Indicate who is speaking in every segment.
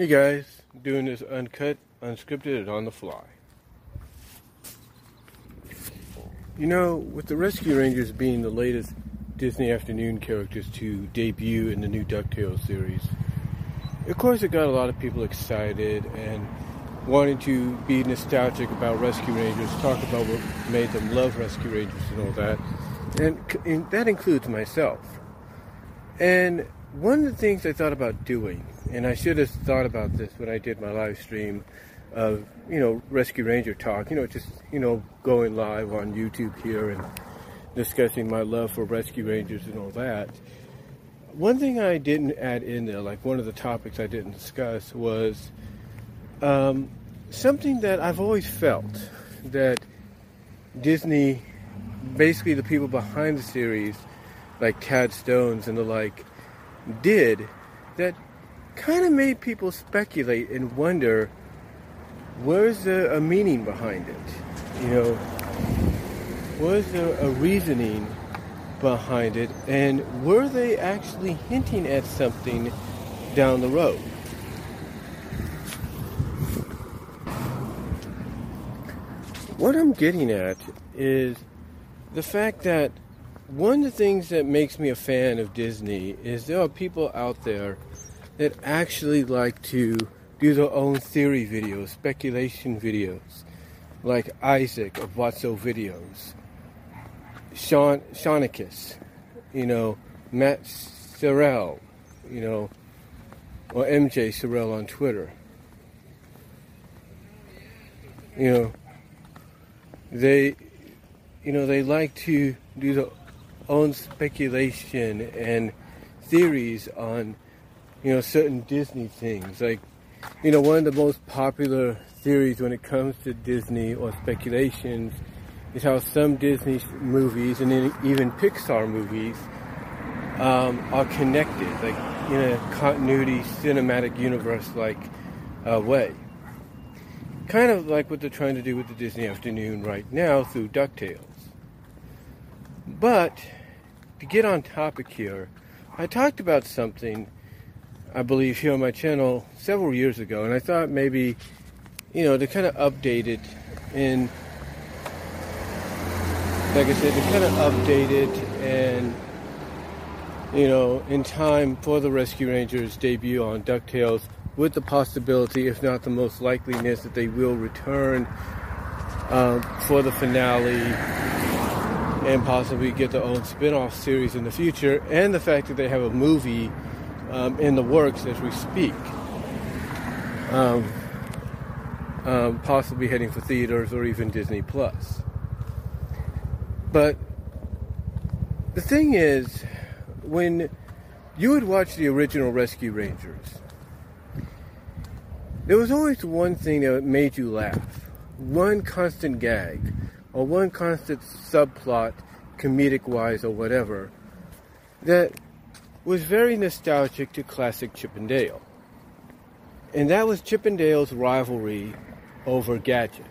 Speaker 1: Hey guys, doing this uncut, unscripted, and on the fly. You know, with the Rescue Rangers being the latest Disney afternoon characters to debut in the new DuckTales series, of course it got a lot of people excited and wanting to be nostalgic about Rescue Rangers, talk about what made them love Rescue Rangers and all that. And, and that includes myself. And one of the things I thought about doing, and I should have thought about this when I did my live stream of, you know, Rescue Ranger talk, you know, just, you know, going live on YouTube here and discussing my love for Rescue Rangers and all that. One thing I didn't add in there, like one of the topics I didn't discuss, was um, something that I've always felt that Disney, basically the people behind the series, like Tad Stones and the like, did that kind of made people speculate and wonder where's the a meaning behind it? You know, was there a reasoning behind it, and were they actually hinting at something down the road? What I'm getting at is the fact that one of the things that makes me a fan of Disney is there are people out there that actually like to do their own theory videos, speculation videos, like Isaac of Watso Videos, Sean Shaunicus, you know, Matt Sorrell, you know, or MJ Sorrell on Twitter. You know, they, you know, they like to do their own speculation and theories on, you know, certain Disney things. Like, you know, one of the most popular theories when it comes to Disney or speculations is how some Disney movies and even Pixar movies um, are connected, like in a continuity cinematic universe like uh, way. Kind of like what they're trying to do with the Disney Afternoon right now through DuckTales. But to get on topic here, I talked about something I believe here on my channel several years ago, and I thought maybe, you know, to kind of update it and like I said, to kind of update it and, you know, in time for the Rescue Rangers debut on DuckTales with the possibility, if not the most likeliness, that they will return um, for the finale and possibly get their own spin-off series in the future and the fact that they have a movie um, in the works as we speak. Um, um, possibly heading for theaters or even disney plus. But the thing is when you would watch the original rescue rangers there was always one thing that made you laugh. One constant gag or one constant subplot, comedic wise or whatever, that was very nostalgic to classic Chip and that was Chip and Dale's rivalry over Gadget.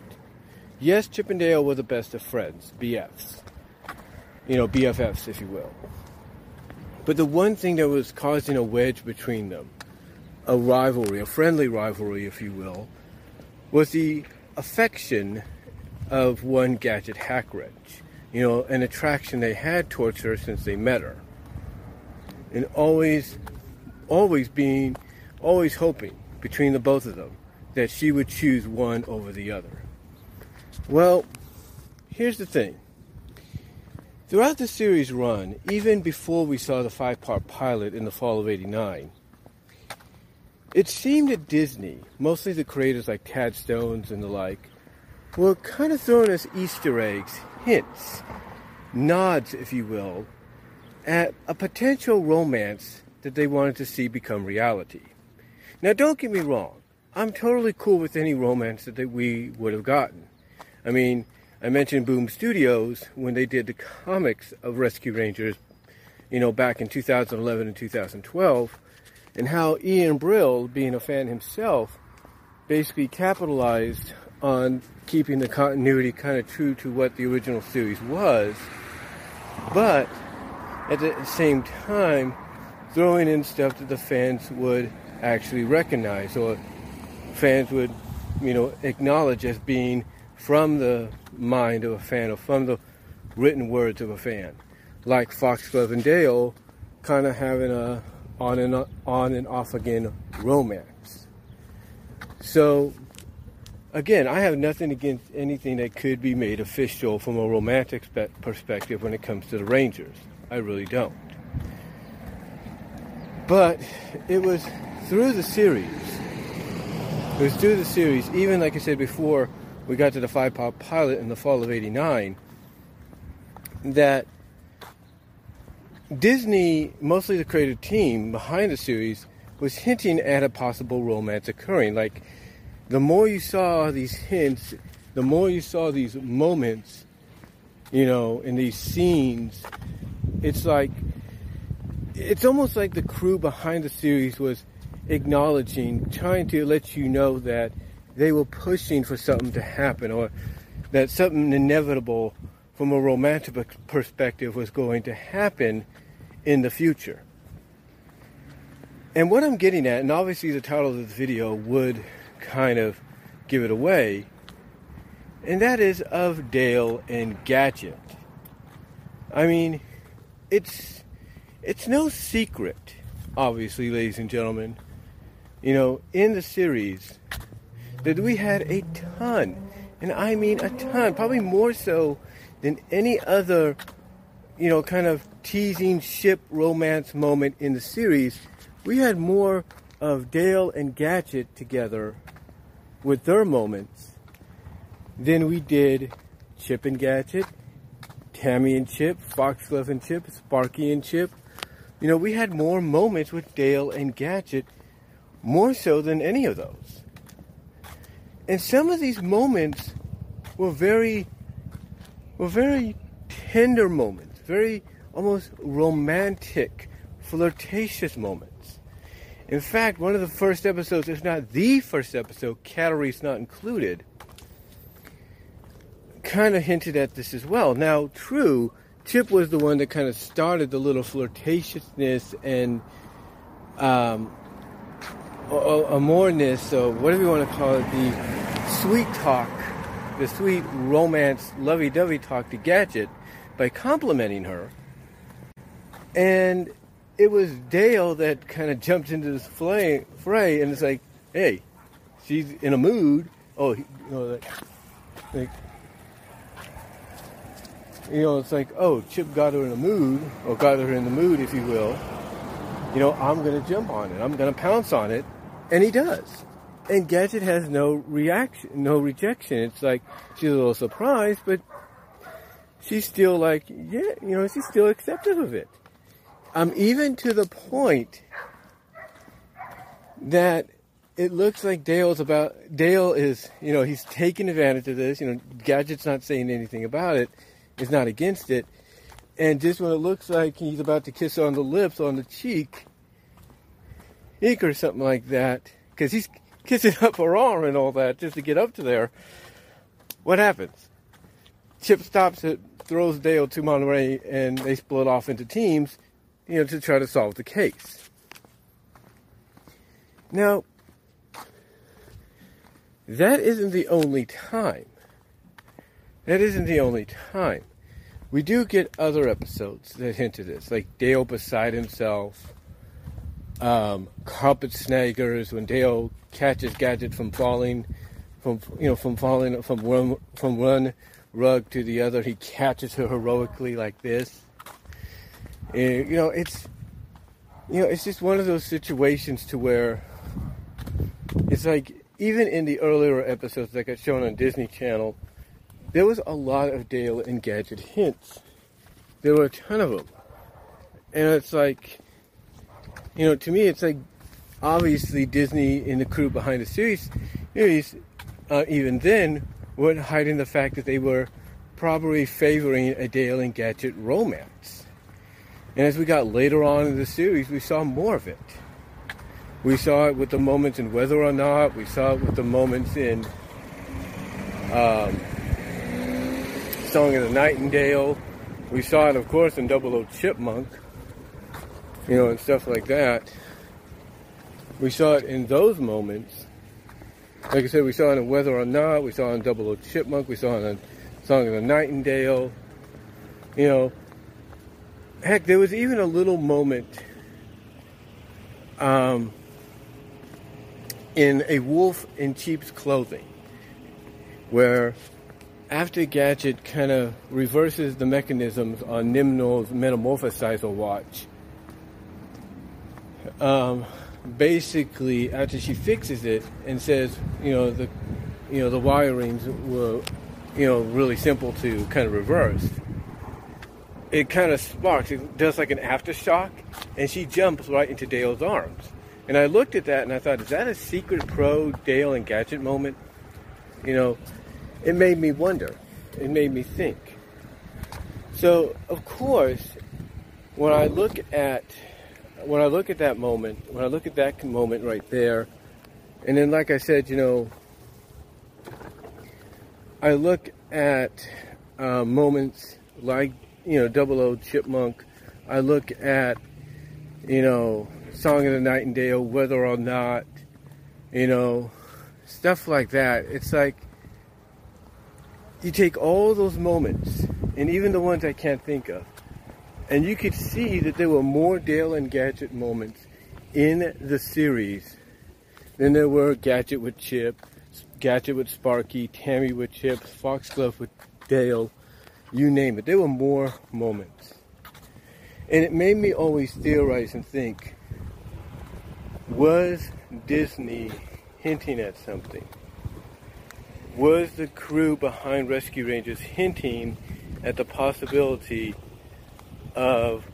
Speaker 1: Yes, Chip and Dale were the best of friends, BFs. You know, BFFs, if you will. But the one thing that was causing a wedge between them, a rivalry, a friendly rivalry, if you will, was the affection of one Gadget Hackwrench. You know, an attraction they had towards her since they met her. And always, always being, always hoping between the both of them that she would choose one over the other. Well, here's the thing. Throughout the series run, even before we saw the five part pilot in the fall of 89, it seemed that Disney, mostly the creators like Tad Stones and the like, were kind of throwing us Easter eggs, hints, nods, if you will, at a potential romance that they wanted to see become reality. Now, don't get me wrong. I'm totally cool with any romance that we would have gotten. I mean, I mentioned Boom Studios when they did the comics of Rescue Rangers, you know, back in 2011 and 2012, and how Ian Brill, being a fan himself, basically capitalized on keeping the continuity kind of true to what the original series was, but at the same time throwing in stuff that the fans would actually recognize or fans would, you know, acknowledge as being from the mind of a fan or from the written words of a fan. Like Foxglove and Dale kind of having a on and on and off again romance. So again, I have nothing against anything that could be made official from a romantic perspective when it comes to the Rangers. I really don't. But it was through the series. It was through the series, even like I said before, we got to the five part pilot in the fall of 89, that Disney, mostly the creative team behind the series, was hinting at a possible romance occurring. Like, the more you saw these hints, the more you saw these moments, you know, in these scenes, it's like, it's almost like the crew behind the series was acknowledging, trying to let you know that they were pushing for something to happen or that something inevitable from a romantic perspective was going to happen in the future. And what I'm getting at, and obviously the title of this video would kind of give it away, and that is of Dale and Gadget. I mean, it's it's no secret, obviously, ladies and gentlemen. You know, in the series, that we had a ton, and I mean a ton, probably more so than any other, you know, kind of teasing ship romance moment in the series. We had more of Dale and Gadget together with their moments than we did Chip and Gadget, Tammy and Chip, Foxglove and Chip, Sparky and Chip. You know, we had more moments with Dale and Gadget, more so than any of those. And some of these moments were very, were very tender moments, very almost romantic, flirtatious moments. In fact, one of the first episodes, if not the first episode, Calories Not Included, kind of hinted at this as well. Now, true, Chip was the one that kind of started the little flirtatiousness and um, amoreness, or whatever you want to call it, the sweet talk, the sweet romance, lovey-dovey talk to Gadget by complimenting her. And it was Dale that kind of jumped into this fray, fray and it's like, hey, she's in a mood. Oh, you know, like, like, you know, it's like, oh, Chip got her in a mood, or got her in the mood, if you will. You know, I'm going to jump on it. I'm going to pounce on it and he does. And Gadget has no reaction, no rejection. It's like she's a little surprised, but she's still like, yeah, you know, she's still acceptive of it. Um, even to the point that it looks like Dale's about Dale is, you know, he's taking advantage of this. You know, Gadget's not saying anything about it, is not against it, and just when it looks like he's about to kiss on the lips, on the cheek, ink or something like that, because he's kissing up her arm and all that just to get up to there. What happens? Chip stops it, throws Dale to Monterey, and they split off into teams, you know, to try to solve the case. Now, that isn't the only time. That isn't the only time. We do get other episodes that hint at this, like Dale beside himself, um, Carpetsnaggers when Dale catches Gadget from falling, from you know from falling from one from one rug to the other. He catches her heroically like this. And, you know, it's you know it's just one of those situations to where it's like even in the earlier episodes that got shown on Disney Channel, there was a lot of Dale and Gadget hints. There were a ton of them, and it's like you know, to me, it's like obviously Disney and the crew behind the series, uh, even then, weren't hiding the fact that they were probably favoring a Dale and Gadget romance. And as we got later on in the series, we saw more of it. We saw it with the moments in Weather or Not. We saw it with the moments in um, Song of the Nightingale. We saw it, of course, in Double O Chipmunk you know, and stuff like that. we saw it in those moments. Like I said, we saw it in Weather or Not, we saw it in Double O Chipmunk, we saw it in Song of the Nightingale. You know, heck, there was even a little moment um, in A Wolf in Sheep's Clothing where after Gadget kind of reverses the mechanisms on Nimnul's metamorphosizer watch, um, basically after she fixes it and says, you know, the you know the wirings were you know really simple to kind of reverse. It kind of sparks. It does like an aftershock, and she jumps right into Dale's arms. And I looked at that and I thought, is that a secret pro Dale and Gadget moment? You know, it made me wonder. It made me think. So, of course, when I look at when I look at that moment, when I look at that moment right there, and then like I said, you know, I look at uh, moments like you know Double O Chipmunk. I look at you know Song of the Nightingale, Weather or not you know stuff like that. It's like you take all those moments, and even the ones I can't think of, and you could see that there were more Dale and Gadget moments in the series than there were Gadget with Chip, Gadget with Sparky, Tammy with Chip, Foxglove with Dale, you name it. There were more moments. And it made me always theorize and think, was Disney hinting at something? was the crew behind Rescue Rangers hinting at the possibility of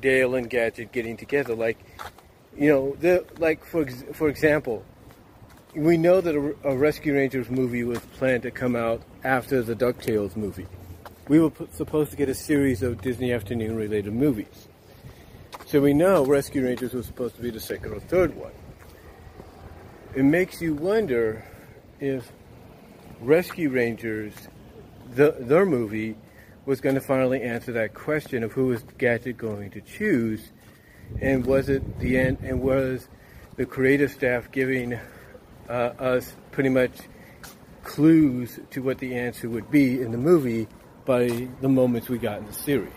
Speaker 1: Dale and Gadget getting together? Like, you know, the like for for example, we know that a, a Rescue Rangers movie was planned to come out after the Ducktales movie. We were supposed to get a series of Disney Afternoon related movies. So we know Rescue Rangers was supposed to be the second or third one. It makes you wonder if Rescue Rangers, the, their movie, was going to finally answer that question of who was Gadget going to choose, and was it the end? And was the creative staff giving uh, us pretty much clues to what the answer would be in the movie by the moments we got in the series?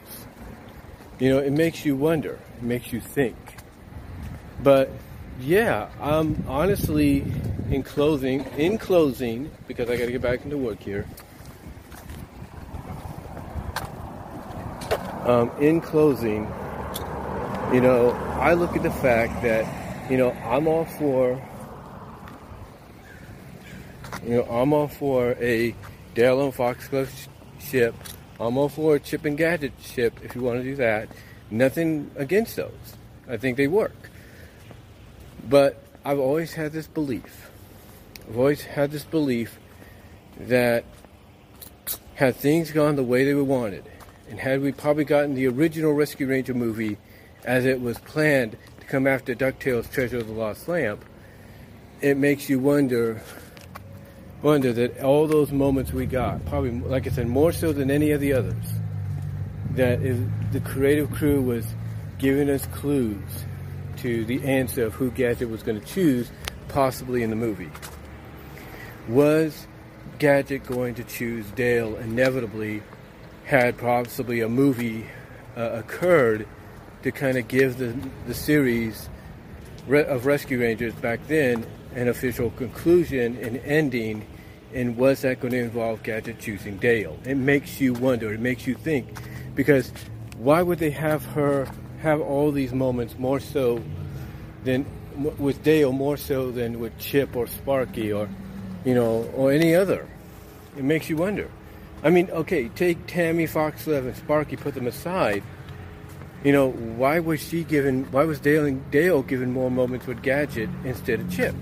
Speaker 1: You know, it makes you wonder. It makes you think. But yeah, I'm honestly, in closing, in closing, because I got to get back into work here. Um, in closing, you know, I look at the fact that, you know, I'm all for, you know, I'm all for a Dale and Foxglove ship. I'm all for a Chip and Gadget ship if you want to do that. Nothing against those. I think they work. But I've always had this belief I've always had this belief that had things gone the way they were wanted, and had we probably gotten the original Rescue Ranger movie as it was planned to come after DuckTales Treasure of the Lost Lamp, it makes you wonder wonder that all those moments we got, probably like I said, more so than any of the others, that the creative crew was giving us clues to the answer of who Gadget was going to choose, possibly in the movie. Was Gadget going to choose Dale inevitably had possibly a movie uh, occurred to kind of give the, the series of Rescue Rangers back then an official conclusion and ending and was that going to involve Gadget choosing Dale? It makes you wonder, it makes you think because why would they have her have all these moments more so than with Dale more so than with Chip or Sparky or you know, or any other. It makes you wonder. I mean, okay, take Tammy Foxglove and Sparky, put them aside. You know, why was she given? Why was Dale Dale given more moments with Gadget instead of Chip?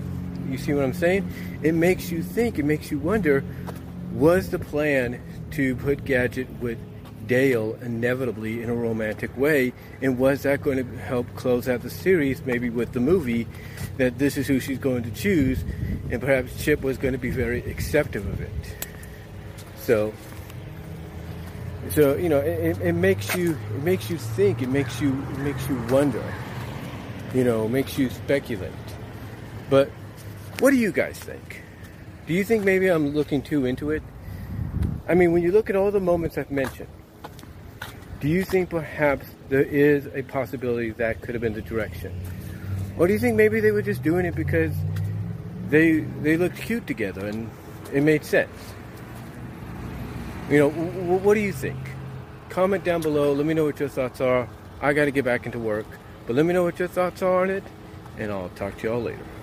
Speaker 1: You see what I'm saying? It makes you think. It makes you wonder. Was the plan to put Gadget with Dale inevitably in a romantic way? And was that going to help close out the series, maybe with the movie, that this is who she's going to choose? And perhaps Chip was going to be very accepting of it. So, so you know, it, it makes you it makes you think. It makes you it makes you wonder. You know, makes you speculate. But what do you guys think? Do you think maybe I'm looking too into it? I mean, when you look at all the moments I've mentioned, do you think perhaps there is a possibility that could have been the direction? Or do you think maybe they were just doing it because they they looked cute together and it made sense? You know, w- what do you think? Comment down below. Let me know what your thoughts are. I got to get back into work, but let me know what your thoughts are on it, and I'll talk to y'all later.